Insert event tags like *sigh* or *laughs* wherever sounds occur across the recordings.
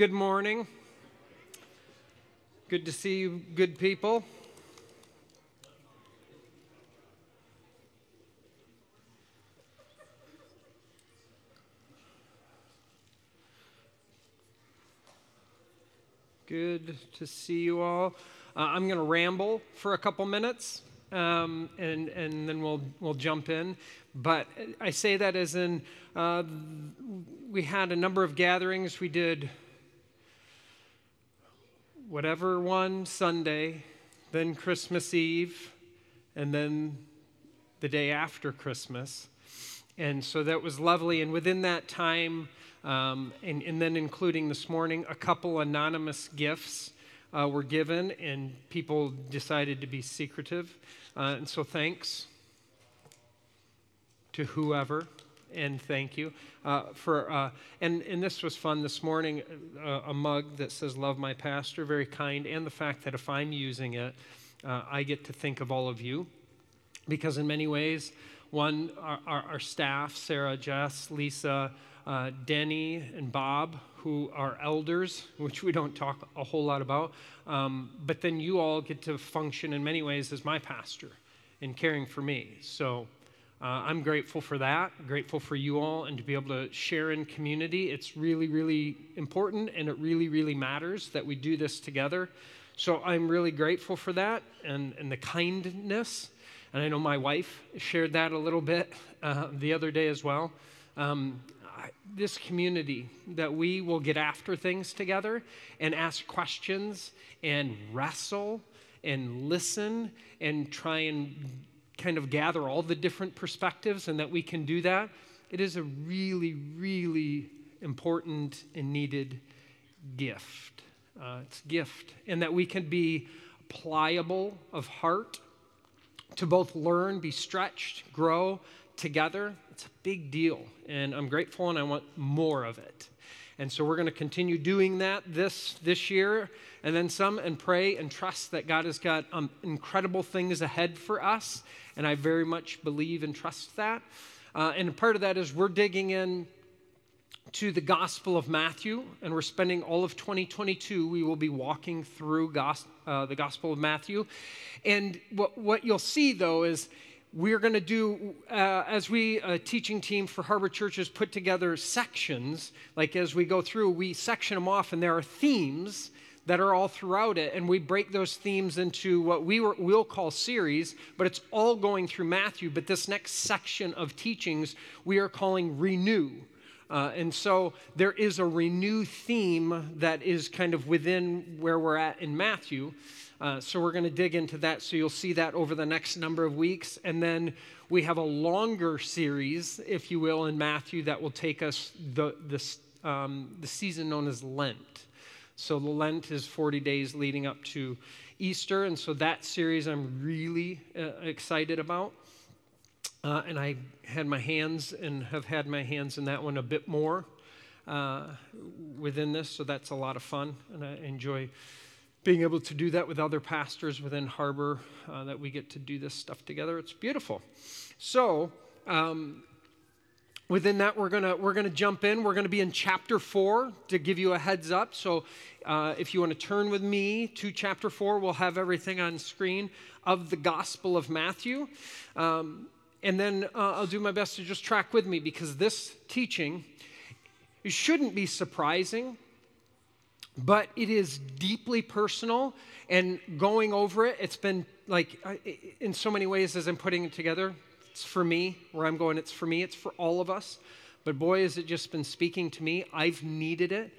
Good morning. Good to see you, good people. Good to see you all. Uh, I'm going to ramble for a couple minutes, um, and and then we'll we'll jump in. But I say that as in uh, we had a number of gatherings. We did whatever one Sunday, then Christmas Eve, and then the day after Christmas. And so that was lovely. And within that time, um, and, and, then including this morning, a couple anonymous gifts uh, were given, and people decided to be secretive. Uh, and so thanks to whoever, and thank you uh, for. Uh, and and this was fun this morning. Uh, a mug that says "Love my pastor," very kind, and the fact that if I'm using it, uh, I get to think of all of you, because in many ways, one our, our, our staff, Sarah, Jess, Lisa uh, Denny and Bob, who are elders, which we don't talk a whole lot about. Um, but then you all get to function in many ways as my pastor in caring for me. So uh, I'm grateful for that, grateful for you all, and to be able to share in community. It's really, really important, and it really, really matters that we do this together. So I'm really grateful for that and, and the kindness. And I know my wife shared that a little bit uh, the other day as well. Um, this community that we will get after things together and ask questions and wrestle and listen and try and kind of gather all the different perspectives and that we can do that. It is a really, really important and needed gift. Uh, it's gift. And that we can be pliable of heart to both learn, be stretched, grow together it's a big deal, and I'm grateful and I want more of it. And so we're going to continue doing that this, this year and then some and pray and trust that God has got um, incredible things ahead for us. And I very much believe and trust that. Uh, and part of that is we're digging in to the Gospel of Matthew, and we're spending all of 2022. We will be walking through gos- uh, the Gospel of Matthew. And what, what you'll see, though, is we're going to do, uh, as we, a teaching team for Harbor Churches, put together sections. Like as we go through, we section them off, and there are themes that are all throughout it, and we break those themes into what we were, will call series, but it's all going through Matthew. But this next section of teachings we are calling Renew. Uh, and so there is a renew theme that is kind of within where we're at in Matthew. Uh, so we're going to dig into that. So you'll see that over the next number of weeks. And then we have a longer series, if you will, in Matthew that will take us the, the, um, the season known as Lent. So Lent is 40 days leading up to Easter. And so that series I'm really uh, excited about. Uh, and I had my hands and have had my hands in that one a bit more uh, within this. So that's a lot of fun. And I enjoy being able to do that with other pastors within Harbor, uh, that we get to do this stuff together. It's beautiful. So, um, within that, we're gonna we're gonna jump in. We're gonna be in chapter four to give you a heads up. So, uh, if you want to turn with me to chapter four, we'll have everything on screen of the Gospel of Matthew. Um, and then uh, I'll do my best to just track with me because this teaching shouldn't be surprising but it is deeply personal and going over it it's been like in so many ways as i'm putting it together it's for me where i'm going it's for me it's for all of us but boy has it just been speaking to me i've needed it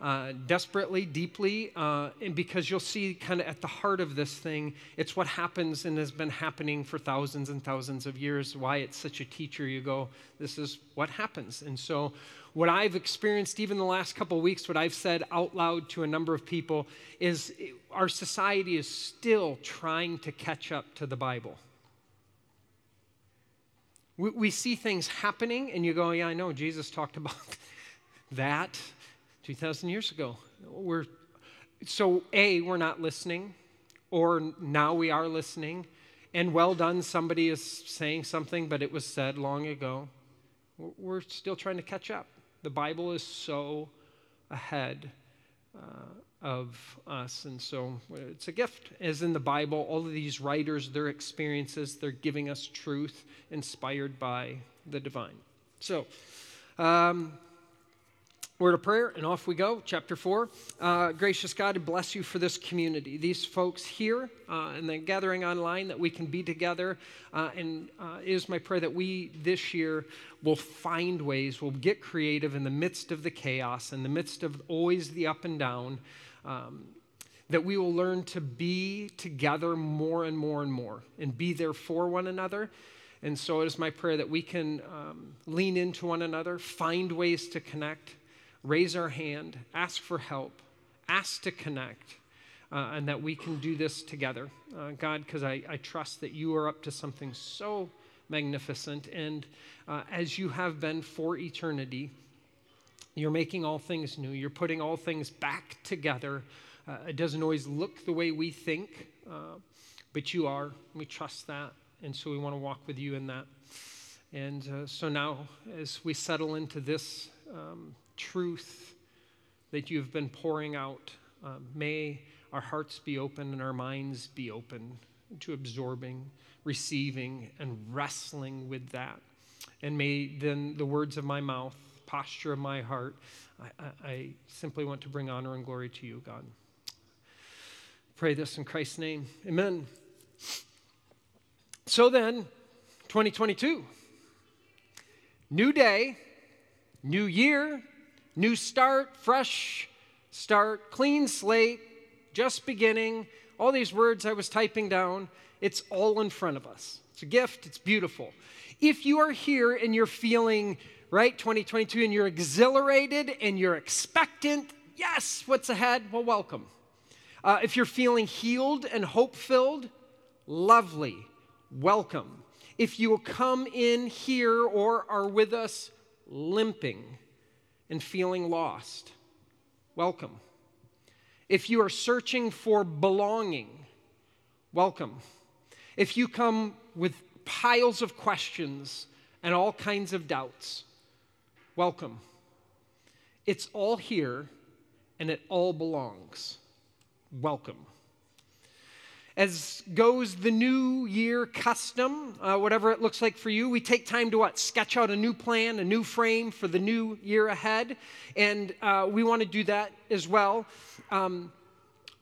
uh, desperately, deeply, uh, and because you'll see kind of at the heart of this thing, it's what happens and has been happening for thousands and thousands of years. Why it's such a teacher, you go, this is what happens. And so, what I've experienced even the last couple of weeks, what I've said out loud to a number of people is our society is still trying to catch up to the Bible. We, we see things happening, and you go, yeah, I know, Jesus talked about *laughs* that 2,000 years ago. We're, so, A, we're not listening, or now we are listening, and well done, somebody is saying something, but it was said long ago. We're still trying to catch up. The Bible is so ahead uh, of us. And so it's a gift. As in the Bible, all of these writers, their experiences, they're giving us truth inspired by the divine. So, um, Word of prayer, and off we go. Chapter 4. Uh, gracious God, bless you for this community. These folks here uh, and the gathering online that we can be together. Uh, and uh, it is my prayer that we this year will find ways, will get creative in the midst of the chaos, in the midst of always the up and down. Um, that we will learn to be together more and more and more and be there for one another. And so it is my prayer that we can um, lean into one another, find ways to connect raise our hand, ask for help, ask to connect, uh, and that we can do this together. Uh, God, because I, I trust that you are up to something so magnificent. And uh, as you have been for eternity, you're making all things new. You're putting all things back together. Uh, it doesn't always look the way we think, uh, but you are. We trust that. And so we want to walk with you in that. And uh, so now, as we settle into this um, truth that you've been pouring out. Uh, may our hearts be open and our minds be open to absorbing, receiving, and wrestling with that. And may then the words of my mouth, posture of my heart, I, I, I simply want to bring honor and glory to you, God. Pray this in Christ's name. Amen. So then, 2022, new day, new year, New start, fresh start, clean slate, just beginning. All these words I was typing down, it's all in front of us. It's a gift, it's beautiful. If you are here and you're feeling, right, 2022, and you're exhilarated and you're expectant, yes, what's ahead? Well, welcome. Uh, if you're feeling healed and hope filled, lovely, welcome. If you come in here or are with us limping, and feeling lost, welcome. If you are searching for belonging, welcome. If you come with piles of questions and all kinds of doubts, welcome. It's all here and it all belongs. Welcome as goes the new year custom, uh, whatever it looks like for you, we take time to what? Sketch out a new plan, a new frame for the new year ahead. And uh, we want to do that as well. Um,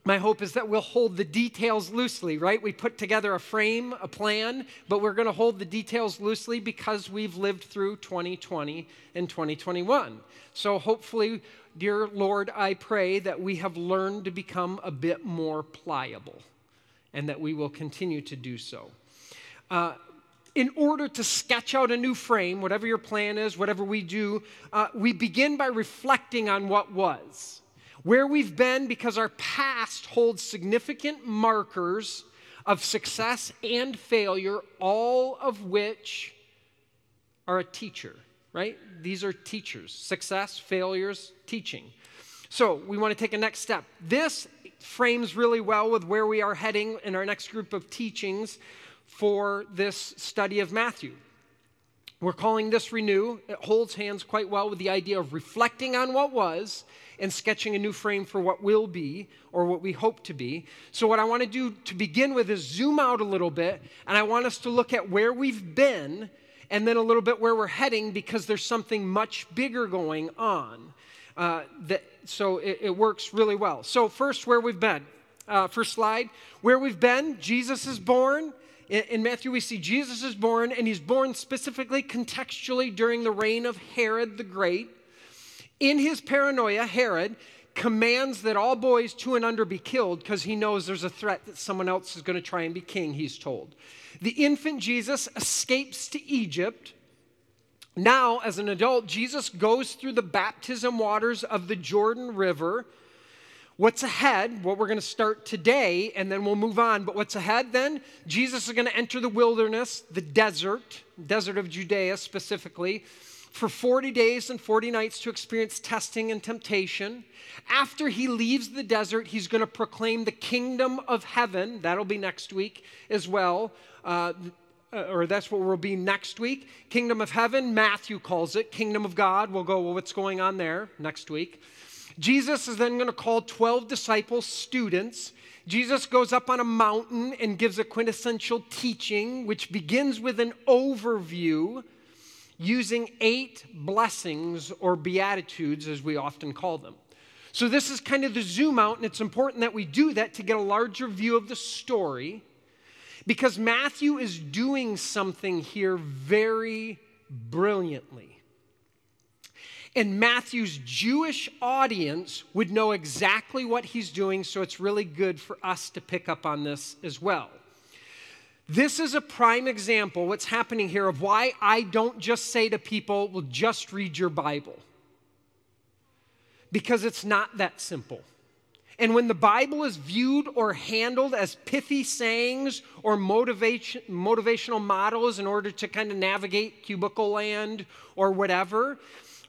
my hope is that we'll hold the details loosely, right? We put together a frame, a plan, but we're going to hold the details loosely because we've lived through 2020 and 2021. So hopefully, dear Lord, I pray that we have learned to become a bit more pliable and that we will continue to do so. Uh, in order to sketch out a new frame, whatever your plan is, whatever we do, uh, we begin by reflecting on what was, where we've been, because our past holds significant markers of success and failure, all of which are a teacher, right? These are teachers success, failures, teaching. So we want to take a next step. This frames really well with where we are heading in our next group of teachings for this study of Matthew. We're calling this Renew. It holds hands quite well with the idea of reflecting on what was and sketching a new frame for what will be or what we hope to be. So, what I want to do to begin with is zoom out a little bit, and I want us to look at where we've been and then a little bit where we're heading because there's something much bigger going on. Uh, that, so it, it, works really well. So, first, where we've been. Uh, first slide. Where we've been, Jesus is born. In, in Matthew, we see Jesus is born, and he's born specifically contextually during the reign of Herod the Great. In his paranoia, Herod commands that all boys two and under be killed because he knows there's a threat that someone else is going to try and be king, he's told. The infant Jesus escapes to Egypt now, as an adult, Jesus goes through the baptism waters of the Jordan River. What's ahead, what we're going to start today, and then we'll move on. But what's ahead then? Jesus is going to enter the wilderness, the desert, desert of Judea specifically, for 40 days and 40 nights to experience testing and temptation. After he leaves the desert, he's going to proclaim the kingdom of heaven. That'll be next week as well. Uh, uh, or that's what we'll be next week. Kingdom of heaven, Matthew calls it. Kingdom of God, we'll go, well, what's going on there next week. Jesus is then going to call 12 disciples students. Jesus goes up on a mountain and gives a quintessential teaching, which begins with an overview using eight blessings or beatitudes, as we often call them. So, this is kind of the zoom out, and it's important that we do that to get a larger view of the story because Matthew is doing something here very brilliantly. And Matthew's Jewish audience would know exactly what he's doing, so it's really good for us to pick up on this as well. This is a prime example, what's happening here, of why I don't just say to people, well, just read your Bible. Because it's not that simple. And when the Bible is viewed or handled as pithy sayings or motivation, motivational models in order to kind of navigate cubicle land or whatever,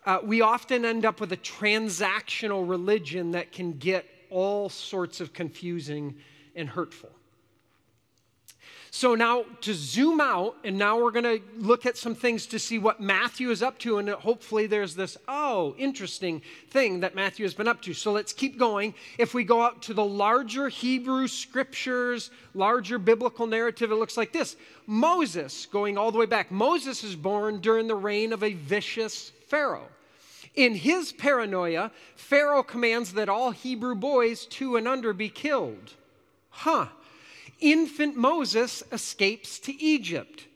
uh, we often end up with a transactional religion that can get all sorts of confusing and hurtful. So now to zoom out, and now we're going to look at some things to see what Matthew is up to, and hopefully there's this, oh, interesting thing that Matthew has been up to. So let's keep going. If we go out to the larger Hebrew scriptures, larger biblical narrative, it looks like this Moses, going all the way back. Moses is born during the reign of a vicious Pharaoh. In his paranoia, Pharaoh commands that all Hebrew boys two and under be killed. Huh infant Moses escapes to Egypt.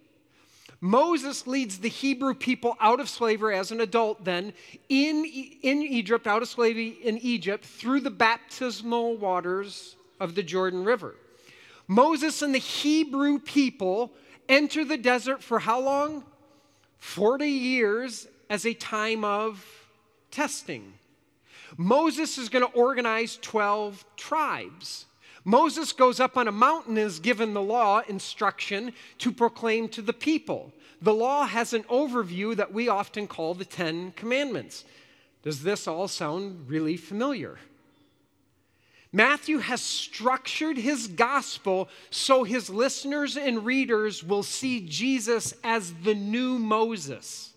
Moses leads the Hebrew people out of slavery as an adult, then in, in Egypt, out of slavery in Egypt, through the baptismal waters of the Jordan River. Moses and the Hebrew people enter the desert for how long? 40 years as a time of testing. Moses is going to organize 12 tribes. Moses goes up on a mountain and is given the law instruction to proclaim to the people. The law has an overview that we often call the Ten Commandments. Does this all sound really familiar? Matthew has structured his gospel so his listeners and readers will see Jesus as the new Moses.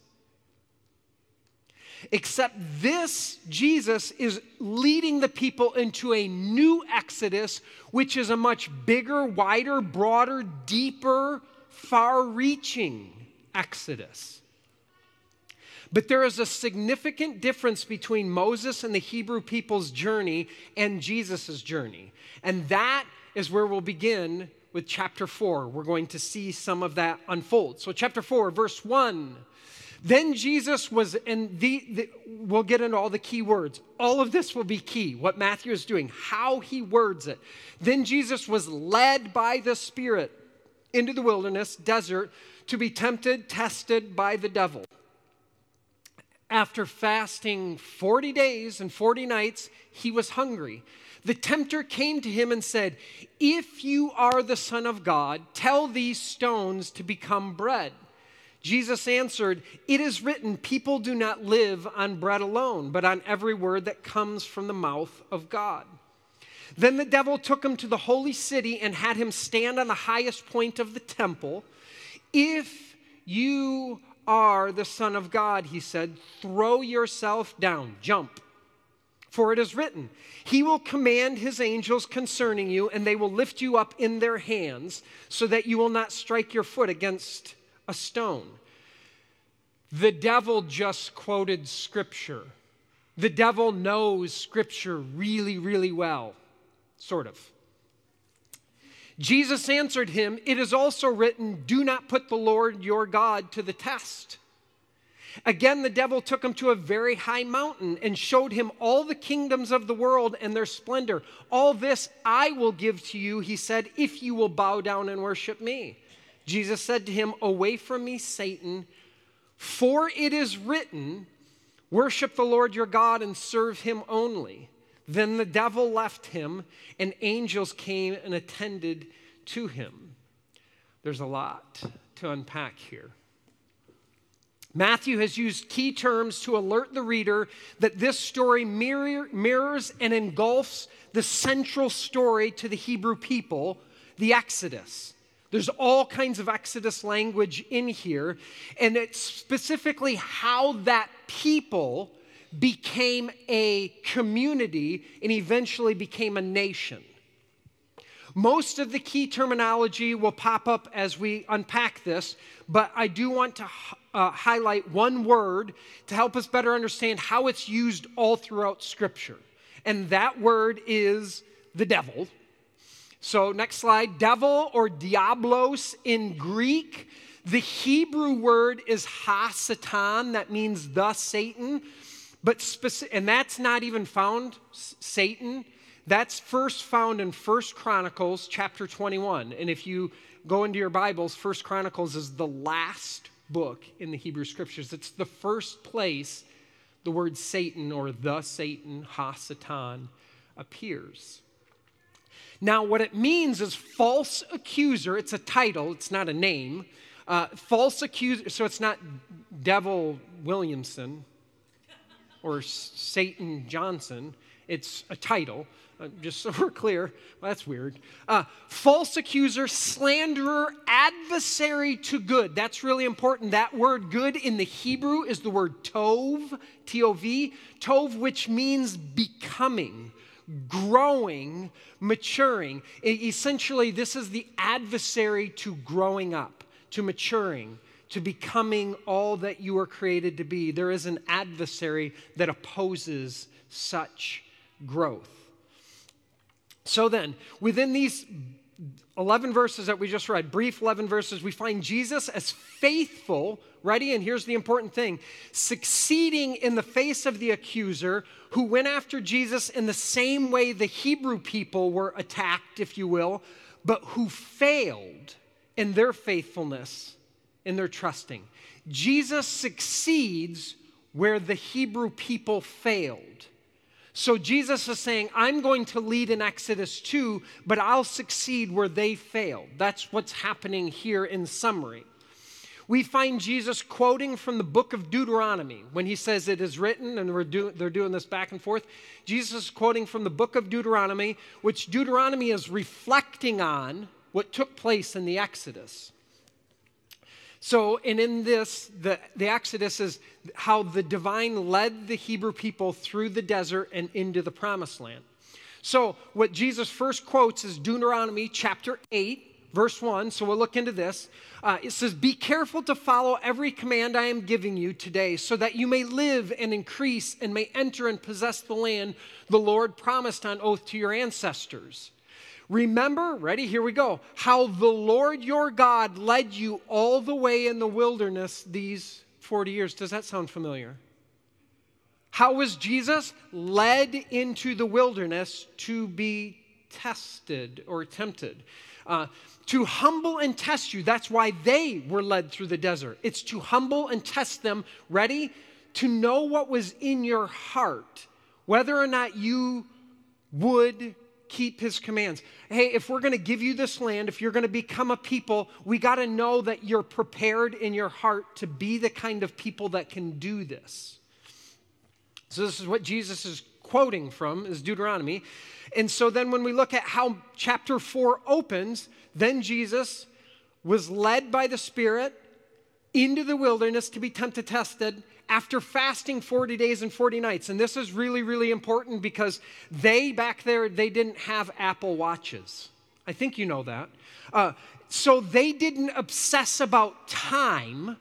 Except this Jesus is leading the people into a new exodus, which is a much bigger, wider, broader, deeper, far reaching exodus. But there is a significant difference between Moses and the Hebrew people's journey and Jesus' journey. And that is where we'll begin with chapter 4. We're going to see some of that unfold. So, chapter 4, verse 1 then Jesus was, and the, the, we'll get into all the key words. All of this will be key, what Matthew is doing, how he words it. Then Jesus was led by the Spirit into the wilderness, desert, to be tempted, tested by the devil. After fasting 40 days and 40 nights, he was hungry. The tempter came to him and said, If you are the Son of God, tell these stones to become bread. Jesus answered, It is written, people do not live on bread alone, but on every word that comes from the mouth of God. Then the devil took him to the holy city and had him stand on the highest point of the temple. If you are the Son of God, he said, throw yourself down, jump. For it is written, He will command His angels concerning you, and they will lift you up in their hands, so that you will not strike your foot against a stone. The devil just quoted scripture. The devil knows scripture really, really well, sort of. Jesus answered him, It is also written, Do not put the Lord your God to the test. Again, the devil took him to a very high mountain and showed him all the kingdoms of the world and their splendor. All this I will give to you, he said, if you will bow down and worship me. Jesus said to him, Away from me, Satan, for it is written, Worship the Lord your God and serve him only. Then the devil left him, and angels came and attended to him. There's a lot to unpack here. Matthew has used key terms to alert the reader that this story mirror, mirrors and engulfs the central story to the Hebrew people, the Exodus. There's all kinds of Exodus language in here, and it's specifically how that people became a community and eventually became a nation. Most of the key terminology will pop up as we unpack this, but I do want to uh, highlight one word to help us better understand how it's used all throughout Scripture. And that word is the devil. So, next slide devil or diablos in Greek. The Hebrew word is ha satan, that means the Satan. But and that's not even found Satan that's first found in First Chronicles chapter 21. And if you go into your Bibles, First Chronicles is the last book in the Hebrew Scriptures. It's the first place the word Satan or the Satan, Ha-Satan, appears. Now, what it means is false accuser. It's a title, it's not a name. Uh, false accuser, so it's not Devil Williamson or Satan Johnson. It's a title. Uh, just so *laughs* we're clear, well, that's weird. Uh, false accuser, slanderer, adversary to good. That's really important. That word good in the Hebrew is the word tov, T O V, tov, which means becoming, growing, maturing. essentially, this is the adversary to growing up, to maturing. To becoming all that you are created to be. There is an adversary that opposes such growth. So then, within these 11 verses that we just read, brief 11 verses, we find Jesus as faithful, ready? And here's the important thing succeeding in the face of the accuser who went after Jesus in the same way the Hebrew people were attacked, if you will, but who failed in their faithfulness, in their trusting. Jesus succeeds where the Hebrew people failed. So Jesus is saying, I'm going to lead in Exodus 2, but I'll succeed where they failed. That's what's happening here in summary. We find Jesus quoting from the book of Deuteronomy when he says it is written, and do, they're doing this back and forth. Jesus is quoting from the book of Deuteronomy, which Deuteronomy is reflecting on what took place in the Exodus. So, and in this, the, the Exodus is how the divine led the Hebrew people through the desert and into the promised land. So, what Jesus first quotes is Deuteronomy chapter 8, verse 1. So, we'll look into this. Uh, it says, Be careful to follow every command I am giving you today, so that you may live and increase and may enter and possess the land the Lord promised on oath to your ancestors. Remember, ready? Here we go. How the Lord your God led you all the way in the wilderness these 40 years. Does that sound familiar? How was Jesus led into the wilderness to be tested or tempted? Uh, to humble and test you. That's why they were led through the desert. It's to humble and test them, ready? To know what was in your heart, whether or not you would keep his commands. Hey, if we're going to give you this land, if you're going to become a people, we got to know that you're prepared in your heart to be the kind of people that can do this. So this is what Jesus is quoting from is Deuteronomy. And so then when we look at how chapter 4 opens, then Jesus was led by the Spirit into the wilderness to be tempted tested after fasting 40 days and 40 nights. And this is really, really important because they back there, they didn't have Apple Watches. I think you know that. Uh, so they didn't obsess about time.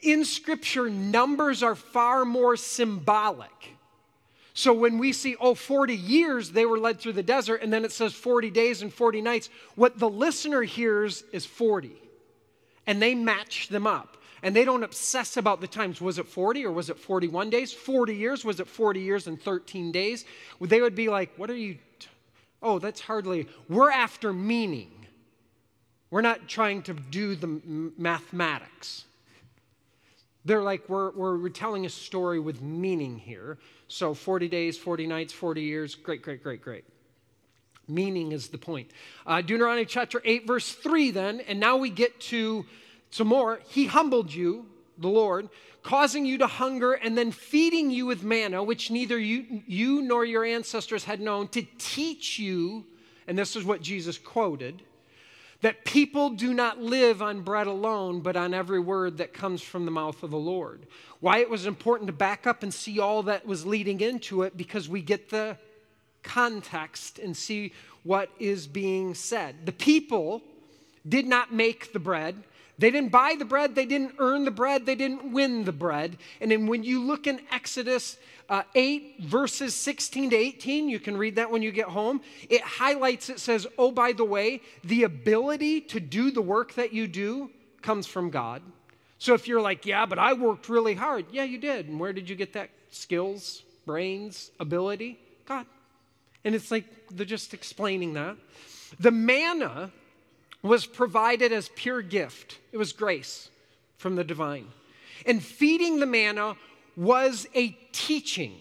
In Scripture, numbers are far more symbolic. So when we see, oh, 40 years they were led through the desert, and then it says 40 days and 40 nights, what the listener hears is 40. And they match them up and they don't obsess about the times. Was it 40 or was it 41 days? 40 years? Was it 40 years and 13 days? They would be like, What are you? T- oh, that's hardly. We're after meaning. We're not trying to do the mathematics. They're like, we're, we're telling a story with meaning here. So 40 days, 40 nights, 40 years. Great, great, great, great. Meaning is the point. Uh, Deuteronomy chapter 8, verse 3, then, and now we get to some more, he humbled you, the Lord, causing you to hunger and then feeding you with manna, which neither you, you nor your ancestors had known, to teach you, and this is what Jesus quoted, that people do not live on bread alone, but on every word that comes from the mouth of the Lord. Why it was important to back up and see all that was leading into it, because we get the context and see what is being said. The people did not make the bread. They didn't buy the bread, they didn't earn the bread, they didn't win the bread. And then when you look in Exodus uh, 8, verses 16 to 18, you can read that when you get home. It highlights, it says, Oh, by the way, the ability to do the work that you do comes from God. So if you're like, Yeah, but I worked really hard, yeah, you did. And where did you get that? Skills, brains, ability? God. And it's like they're just explaining that. The manna was provided as pure gift, it was grace from the divine. And feeding the manna was a teaching.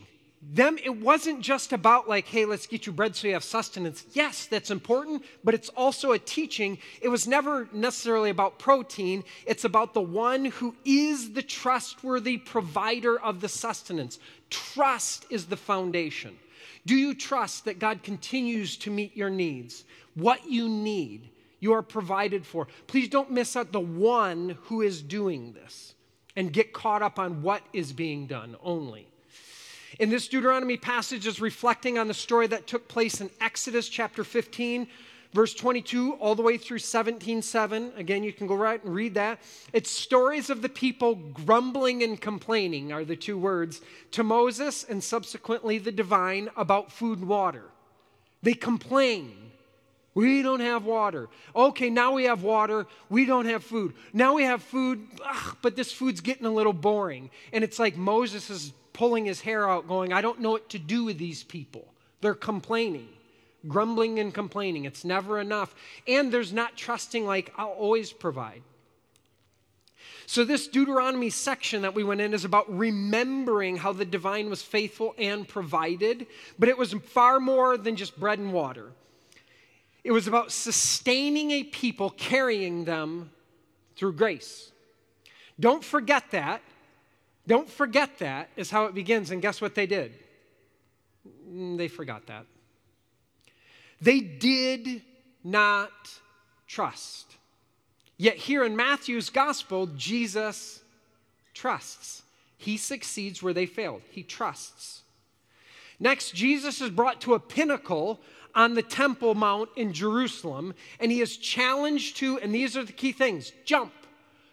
Them, it wasn't just about like, hey, let's get you bread so you have sustenance. Yes, that's important, but it's also a teaching. It was never necessarily about protein. It's about the one who is the trustworthy provider of the sustenance. Trust is the foundation. Do you trust that God continues to meet your needs? What you need, you are provided for. Please don't miss out the one who is doing this and get caught up on what is being done only. In this Deuteronomy passage is reflecting on the story that took place in Exodus chapter 15, verse 22, all the way through 17:7. Again, you can go right and read that. It's stories of the people grumbling and complaining are the two words to Moses and subsequently the divine about food and water. They complain. We don't have water. Okay, now we have water. We don't have food. Now we have food, ugh, but this food's getting a little boring. And it's like Moses is pulling his hair out, going, I don't know what to do with these people. They're complaining, grumbling and complaining. It's never enough. And there's not trusting, like, I'll always provide. So, this Deuteronomy section that we went in is about remembering how the divine was faithful and provided, but it was far more than just bread and water. It was about sustaining a people, carrying them through grace. Don't forget that. Don't forget that is how it begins. And guess what they did? Mm, they forgot that. They did not trust. Yet here in Matthew's gospel, Jesus trusts. He succeeds where they failed. He trusts. Next, Jesus is brought to a pinnacle on the Temple Mount in Jerusalem, and he is challenged to, and these are the key things jump,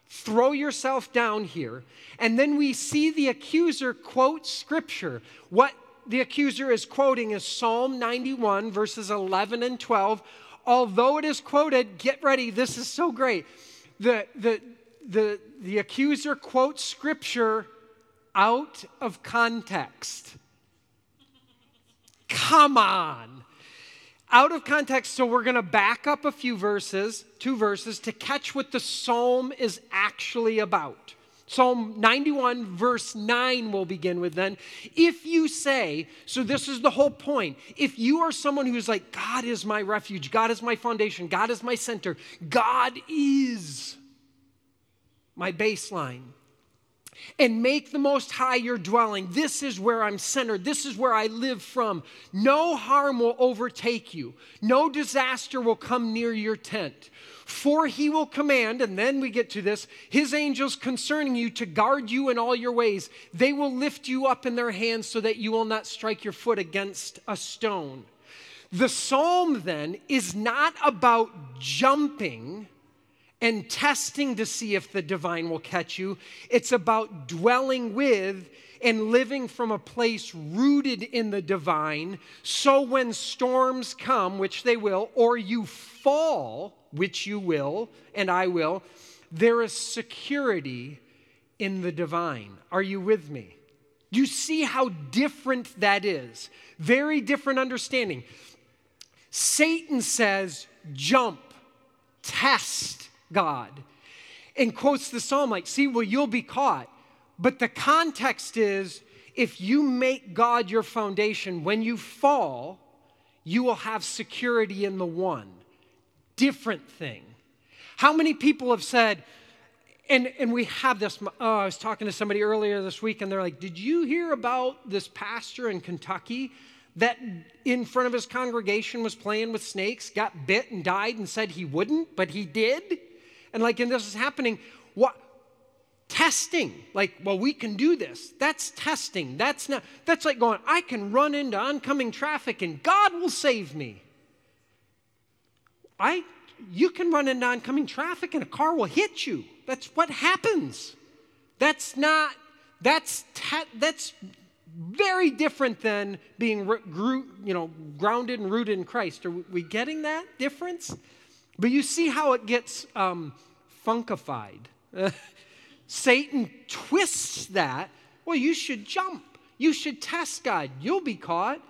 throw yourself down here. And then we see the accuser quote scripture. What the accuser is quoting is Psalm 91, verses 11 and 12. Although it is quoted, get ready, this is so great. The, the, the, the accuser quotes scripture out of context. Come on out of context, so we're going to back up a few verses, two verses, to catch what the psalm is actually about. Psalm 91, verse 9, we'll begin with then. If you say, so this is the whole point, if you are someone who's like, God is my refuge, God is my foundation, God is my center, God is my baseline, and make the Most High your dwelling. This is where I'm centered. This is where I live from. No harm will overtake you, no disaster will come near your tent. For he will command, and then we get to this, his angels concerning you to guard you in all your ways. They will lift you up in their hands so that you will not strike your foot against a stone. The psalm then is not about jumping and testing to see if the divine will catch you. It's about dwelling with and living from a place rooted in the divine. So when storms come, which they will, or you fall, which you will, and I will, there is security in the divine. Are you with me? You see how different that is. Very different understanding. Satan says, jump, test, God and quotes the psalm like, see, well, you'll be caught. But the context is if you make God your foundation, when you fall, you will have security in the one. Different thing. How many people have said, and, and we have this. Oh, I was talking to somebody earlier this week, and they're like, Did you hear about this pastor in Kentucky that in front of his congregation was playing with snakes, got bit and died and said he wouldn't, but he did? And like, and this is happening. What? Testing. Like, well, we can do this. That's testing. That's not, that's like going, I can run into oncoming traffic and God will save me. I, you can run into oncoming traffic and a car will hit you. That's what happens. That's not, that's, te- that's very different than being you know, grounded and rooted in Christ. Are we getting that difference? But you see how it gets um, funkified. *laughs* Satan twists that. Well, you should jump. You should test God. You'll be caught.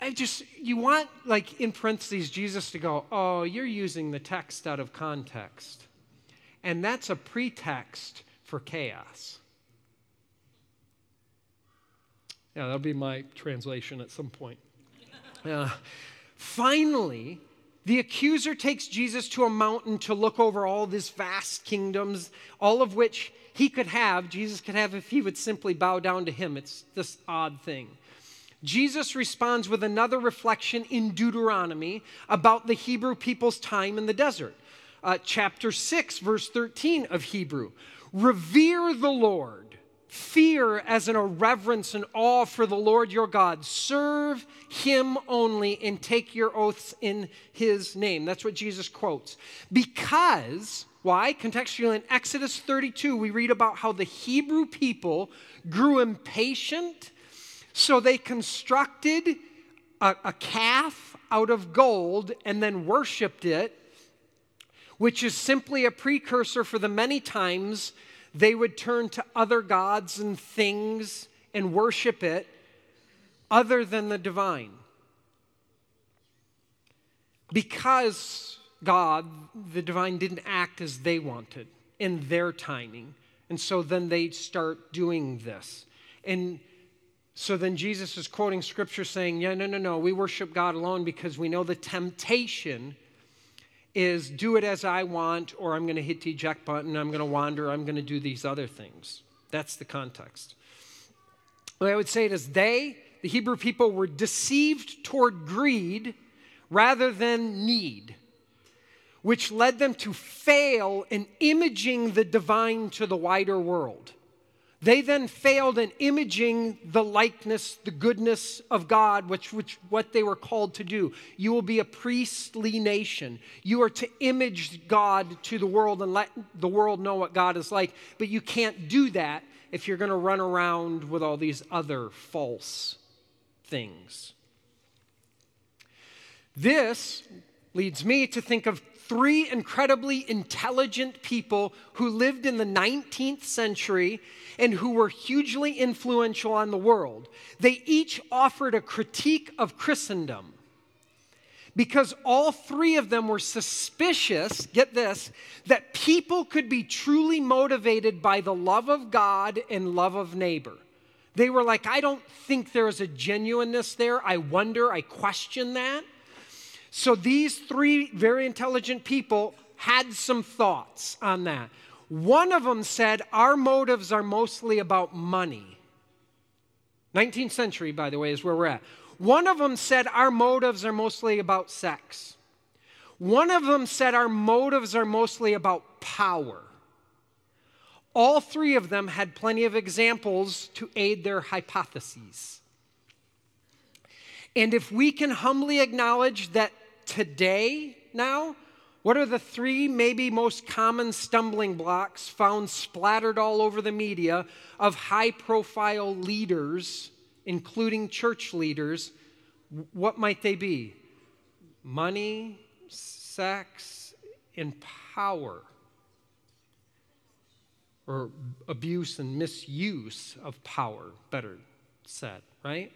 I just, you want, like in parentheses, Jesus to go, oh, you're using the text out of context. And that's a pretext for chaos. Yeah, that'll be my translation at some point. Uh, finally, the accuser takes Jesus to a mountain to look over all these vast kingdoms, all of which he could have, Jesus could have if he would simply bow down to him. It's this odd thing. Jesus responds with another reflection in Deuteronomy about the Hebrew people's time in the desert. Uh, chapter 6, verse 13 of Hebrew. Revere the Lord fear as in a reverence and awe for the Lord your God. Serve him only and take your oaths in his name. That's what Jesus quotes. Because, why? Contextually, in Exodus 32, we read about how the Hebrew people grew impatient, so they constructed a, a calf out of gold and then worshiped it, which is simply a precursor for the many times they would turn to other gods and things and worship it other than the divine. Because God, the divine, didn't act as they wanted in their timing. And so then they start doing this. And so then Jesus is quoting scripture saying, Yeah, no, no, no, we worship God alone because we know the temptation is do it as I want, or I'm going to hit the eject button, I'm going to wander, I'm going to do these other things. That's the context. What I would say it is they, the Hebrew people, were deceived toward greed rather than need, which led them to fail in imaging the divine to the wider world. They then failed in imaging the likeness, the goodness of God, which, which what they were called to do. You will be a priestly nation. You are to image God to the world and let the world know what God is like. But you can't do that if you're going to run around with all these other false things. This leads me to think of three incredibly intelligent people who lived in the 19th century and who were hugely influential on the world. They each offered a critique of Christendom because all three of them were suspicious, get this, that people could be truly motivated by the love of God and love of neighbor. They were like, I don't think there is a genuineness there. I wonder, I question that. So these three very intelligent people had some thoughts on that. One of them said, Our motives are mostly about money. 19th century, by the way, is where we're at. One of them said, Our motives are mostly about sex. One of them said, Our motives are mostly about power. All three of them had plenty of examples to aid their hypotheses. And if we can humbly acknowledge that today, now, what are the three maybe most common stumbling blocks found splattered all over the media of high profile leaders, including church leaders? What might they be? Money, sex, and power. Or abuse and misuse of power, better said, right?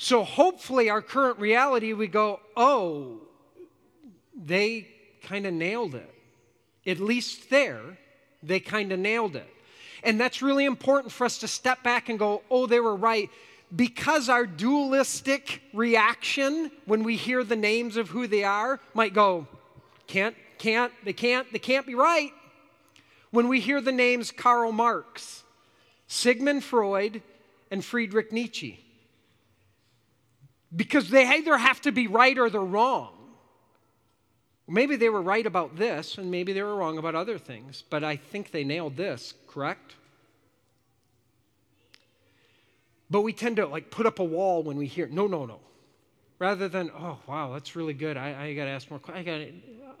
So hopefully, our current reality, we go, oh, they kind of nailed it. At least there, they kind of nailed it. And that's really important for us to step back and go, oh, they were right. Because our dualistic reaction when we hear the names of who they are might go, can't, can't, they can't, they can't be right. When we hear the names Karl Marx, Sigmund Freud, and Friedrich Nietzsche, because they either have to be right or they're wrong. Maybe they were right about this, and maybe they were wrong about other things, but I think they nailed this, correct? But we tend to like put up a wall when we hear, no, no, no. Rather than, oh, wow, that's really good. I, I got to ask more. I got to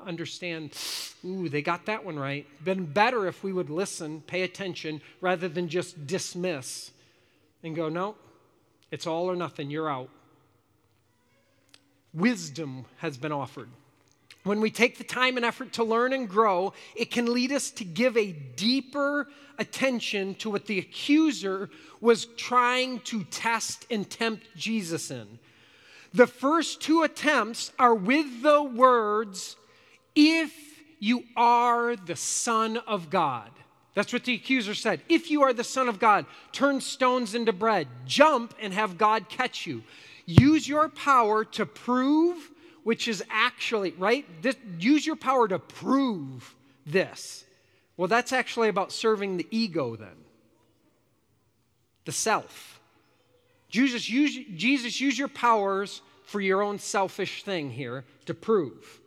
understand, ooh, they got that one right. Been better if we would listen, pay attention, rather than just dismiss and go, no, it's all or nothing. You're out. Wisdom has been offered. When we take the time and effort to learn and grow, it can lead us to give a deeper attention to what the accuser was trying to test and tempt Jesus in. The first two attempts are with the words, if you are the Son of God. That's what the accuser said. If you are the Son of God, turn stones into bread, jump and have God catch you. Use your power to prove, which is actually, right? This, use your power to prove this. Well, that's actually about serving the ego then, the self. Jesus use, Jesus, use your powers for your own selfish thing here to prove.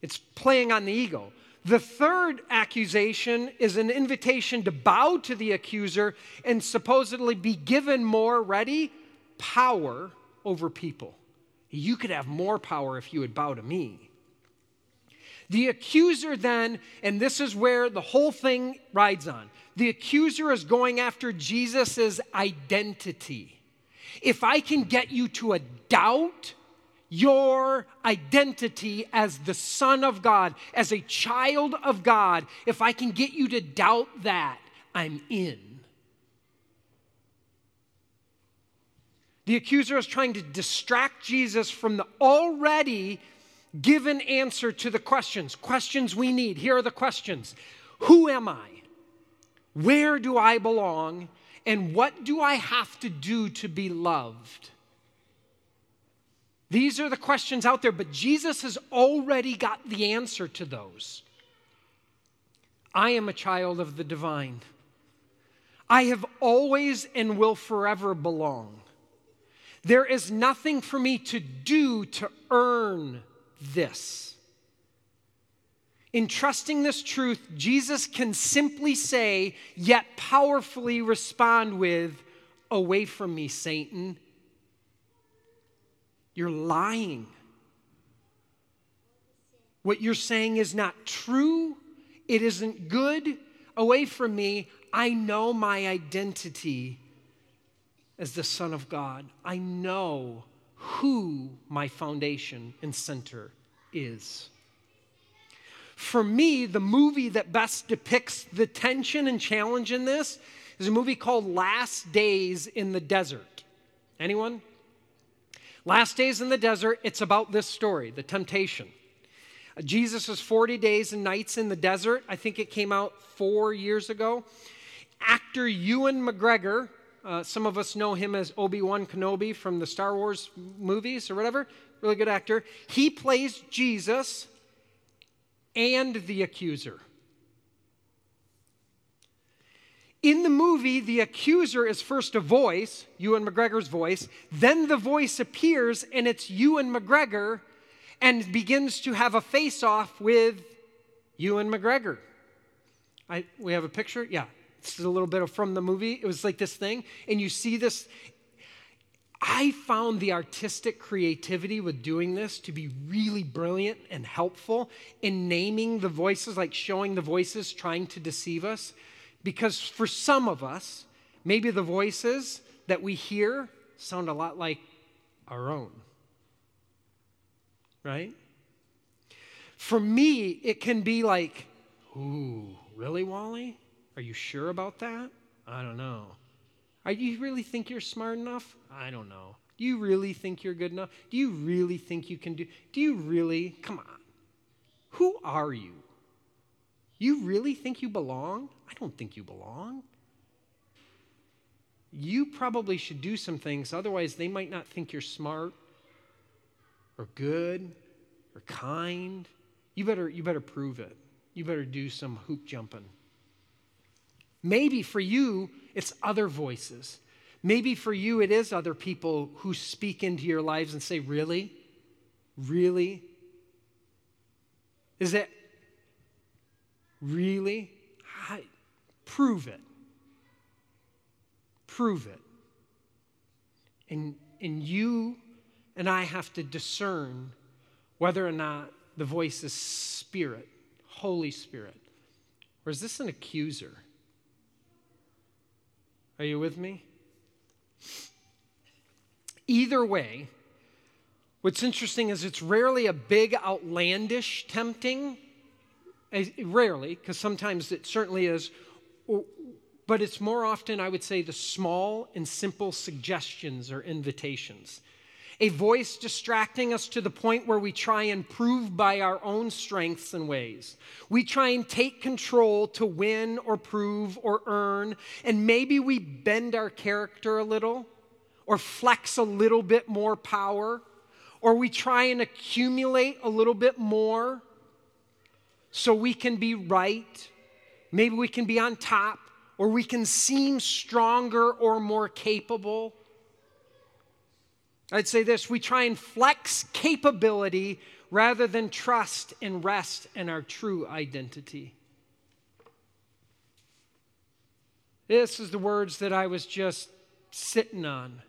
It's playing on the ego. The third accusation is an invitation to bow to the accuser and supposedly be given more, ready, power over people. You could have more power if you would bow to me. The accuser then, and this is where the whole thing rides on, the accuser is going after Jesus' identity. If I can get you to a doubt your identity as the Son of God, as a child of God, if I can get you to doubt that, I'm in. The accuser is trying to distract Jesus from the already given answer to the questions. Questions we need. Here are the questions Who am I? Where do I belong? And what do I have to do to be loved? These are the questions out there, but Jesus has already got the answer to those. I am a child of the divine. I have always and will forever belong. There is nothing for me to do to earn this. In trusting this truth, Jesus can simply say, yet powerfully respond with, Away from me, Satan. You're lying. What you're saying is not true. It isn't good. Away from me. I know my identity as the Son of God. I know who my foundation and center is. For me, the movie that best depicts the tension and challenge in this is a movie called Last Days in the Desert. Anyone? Last days in the desert, it's about this story, the temptation. Jesus was 40 days and nights in the desert. I think it came out four years ago. Actor Ewan McGregor, uh, some of us know him as Obi Wan Kenobi from the Star Wars movies or whatever, really good actor. He plays Jesus and the accuser. In the movie, the accuser is first a voice, Ewan McGregor's voice, then the voice appears and it's Ewan McGregor and begins to have a face off with Ewan McGregor. I, we have a picture? Yeah. A little bit of from the movie. It was like this thing. And you see this. I found the artistic creativity with doing this to be really brilliant and helpful in naming the voices, like showing the voices trying to deceive us. Because for some of us, maybe the voices that we hear sound a lot like our own. Right? For me, it can be like, ooh, really, Wally? Are you sure about that? I don't know. Are you really think you're smart enough? I don't know. Do you really think you're good enough? Do you really think you can do? Do you really? Come on. Who are you? You really think you belong? I don't think you belong. You probably should do some things, otherwise, they might not think you're smart or good or kind. You better, you better prove it. You better do some hoop jumping. Maybe for you, it's other voices. Maybe for you, it is other people who speak into your lives and say, Really? Really? Is it really? I, prove it. Prove it. And, and you and I have to discern whether or not the voice is Spirit, Holy Spirit, or is this an accuser? Are you with me? Either way, what's interesting is it's rarely a big, outlandish tempting. Eh, rarely, because sometimes it certainly is. But it's more often, I would say, the small and simple suggestions or invitations. A voice distracting us to the point where we try and prove by our own strengths and ways. We try and take control to win or prove or earn, and maybe we bend our character a little or flex a little bit more power, or we try and accumulate a little bit more so we can be right. Maybe we can be on top, or we can seem stronger or more capable. I'd say this we try and flex capability rather than trust and rest in our true identity. This is the words that I was just sitting on.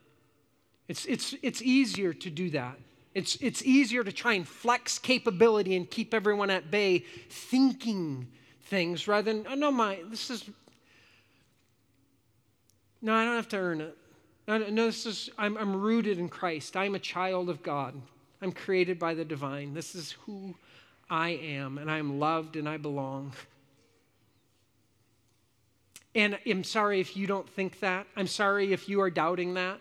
It's, it's, it's easier to do that. It's, it's easier to try and flex capability and keep everyone at bay thinking things rather than, oh, no, my, this is, no, I don't have to earn it. No, this is, I'm, I'm rooted in Christ. I'm a child of God. I'm created by the divine. This is who I am, and I am loved and I belong. And I'm sorry if you don't think that. I'm sorry if you are doubting that.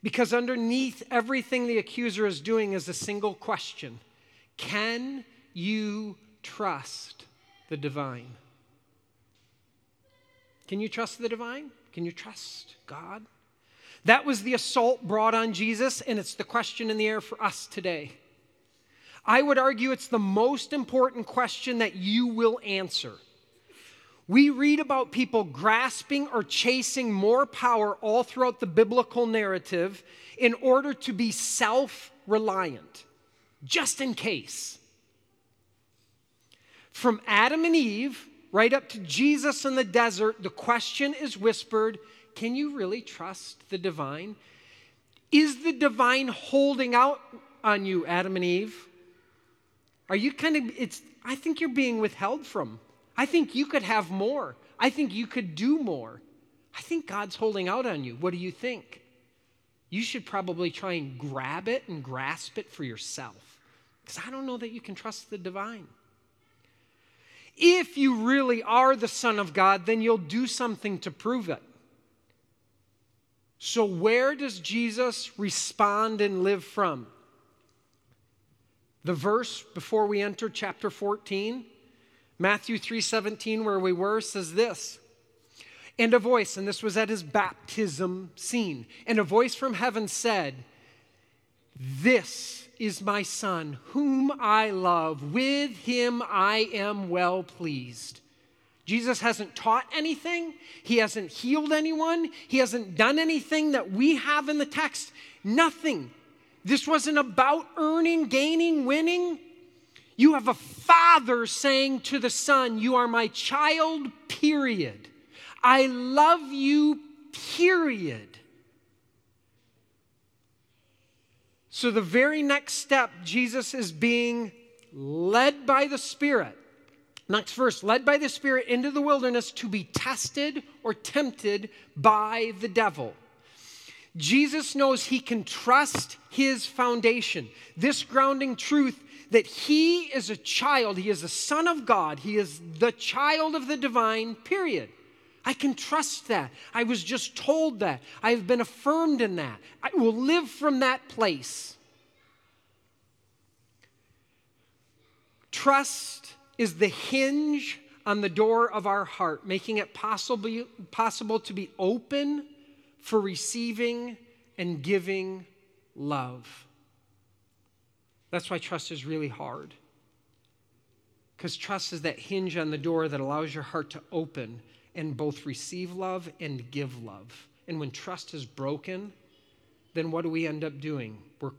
Because underneath everything the accuser is doing is a single question Can you trust the divine? Can you trust the divine? Can you trust God? That was the assault brought on Jesus, and it's the question in the air for us today. I would argue it's the most important question that you will answer. We read about people grasping or chasing more power all throughout the biblical narrative in order to be self reliant, just in case. From Adam and Eve right up to Jesus in the desert, the question is whispered Can you really trust the divine? Is the divine holding out on you, Adam and Eve? Are you kind of, it's, I think you're being withheld from. I think you could have more. I think you could do more. I think God's holding out on you. What do you think? You should probably try and grab it and grasp it for yourself. Because I don't know that you can trust the divine. If you really are the Son of God, then you'll do something to prove it. So, where does Jesus respond and live from? The verse before we enter chapter 14, Matthew 3:17 where we were says this. And a voice, and this was at his baptism scene, and a voice from heaven said, "This is my son, whom I love. With him I am well pleased. Jesus hasn't taught anything, he hasn't healed anyone, he hasn't done anything that we have in the text. Nothing. This wasn't about earning, gaining, winning. You have a father saying to the son, You are my child, period. I love you, period. So, the very next step, Jesus is being led by the Spirit. Next verse, led by the Spirit into the wilderness to be tested or tempted by the devil. Jesus knows he can trust his foundation, this grounding truth that he is a child, he is a son of God, he is the child of the divine, period. I can trust that. I was just told that. I have been affirmed in that. I will live from that place. Trust is the hinge on the door of our heart, making it possible, possible to be open for receiving and giving love. That's why trust is really hard. Because trust is that hinge on the door that allows your heart to open and both receive love and give love. And when trust is broken, then what do we end up doing? We're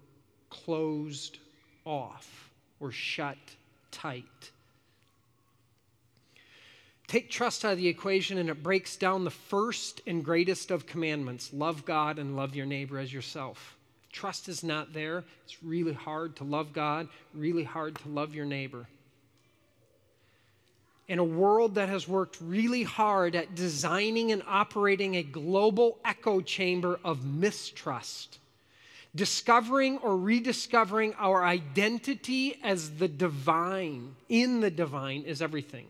closed off, we're shut tight. Take trust out of the equation, and it breaks down the first and greatest of commandments love God and love your neighbor as yourself. Trust is not there. It's really hard to love God, really hard to love your neighbor. In a world that has worked really hard at designing and operating a global echo chamber of mistrust, discovering or rediscovering our identity as the divine, in the divine, is everything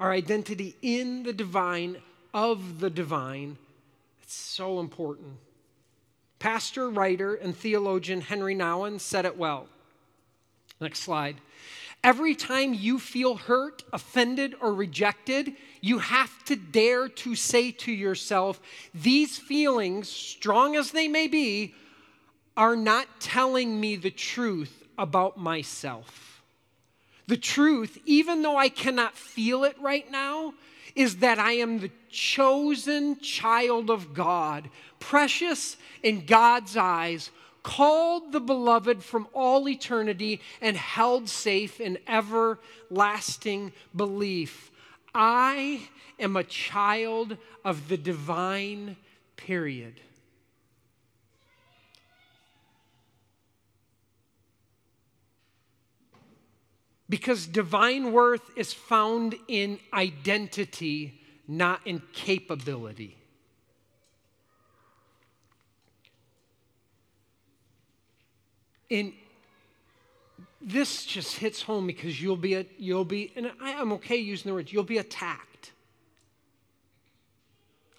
our identity in the divine, of the divine. It's so important. Pastor, writer, and theologian Henri Nouwen said it well. Next slide. Every time you feel hurt, offended, or rejected, you have to dare to say to yourself, These feelings, strong as they may be, are not telling me the truth about myself. The truth, even though I cannot feel it right now, is that I am the chosen child of God, precious in God's eyes, called the beloved from all eternity, and held safe in everlasting belief. I am a child of the divine, period. Because divine worth is found in identity, not in capability. And this just hits home because you'll be, a, you'll be, and I, I'm okay using the words, you'll be attacked.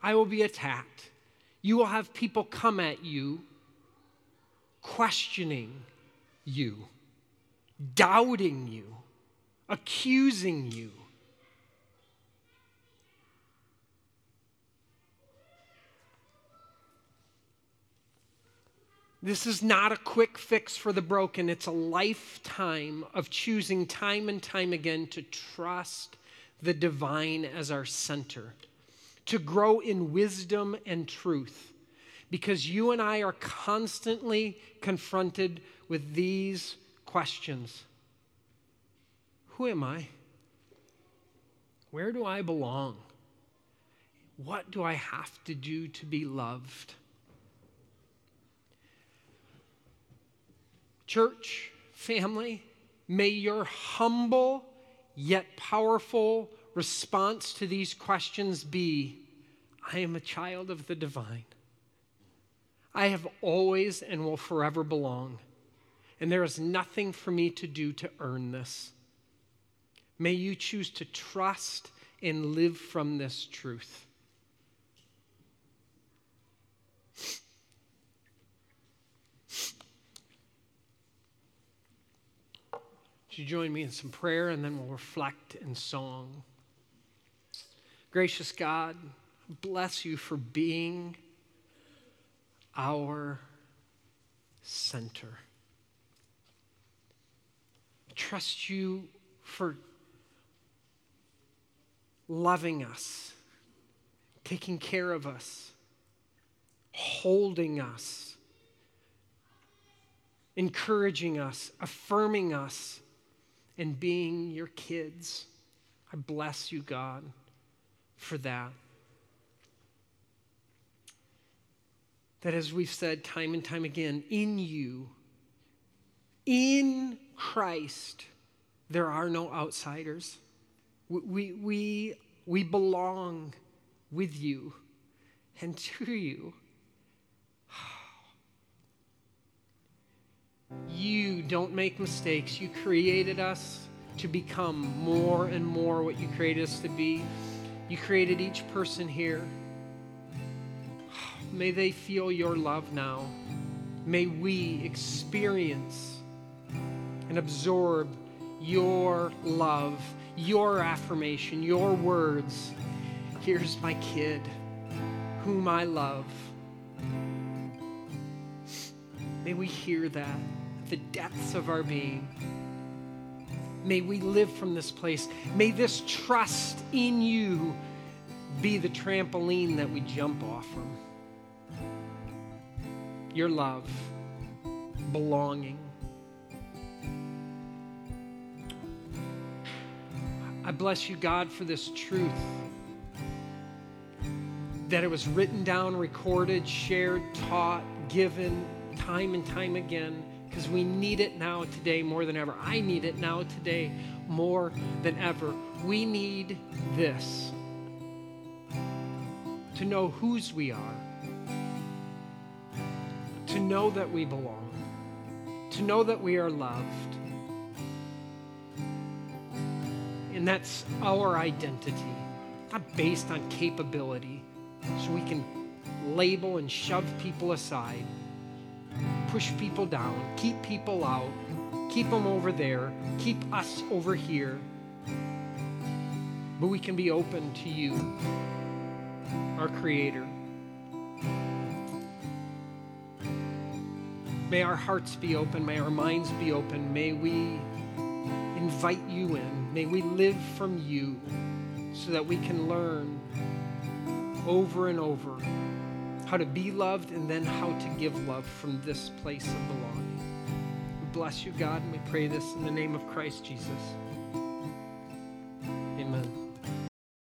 I will be attacked. You will have people come at you questioning you, doubting you accusing you. This is not a quick fix for the broken. It's a lifetime of choosing time and time again to trust the divine as our center, to grow in wisdom and truth, because you and I are constantly confronted with these questions who am I? Where do I belong? What do I have to do to be loved? Church, family, may your humble yet powerful response to these questions be I am a child of the divine. I have always and will forever belong. And there is nothing for me to do to earn this. May you choose to trust and live from this truth. Would you join me in some prayer and then we'll reflect in song? Gracious God, bless you for being our center. Trust you for loving us, taking care of us, holding us, encouraging us, affirming us, and being your kids. I bless you, God, for that. That, as we've said time and time again, in you, in Christ, there are no outsiders. We, we, we belong with you and to you. You don't make mistakes. You created us to become more and more what you created us to be. You created each person here. May they feel your love now. May we experience and absorb your love your affirmation, your words. Here's my kid, whom I love. May we hear that at the depths of our being. May we live from this place. May this trust in you be the trampoline that we jump off from. Your love, belonging. I bless you, God, for this truth that it was written down, recorded, shared, taught, given time and time again because we need it now today more than ever. I need it now today more than ever. We need this to know whose we are, to know that we belong, to know that we are loved. And that's our identity, not based on capability, so we can label and shove people aside push people down, keep people out, keep them over there, keep us over here. But we can be open to you, our Creator. May our hearts be open, may our minds be open, may we invite you in, may we live from you so that we can learn over and over how to be loved, and then how to give love from this place of belonging. We bless you, God, and we pray this in the name of Christ Jesus.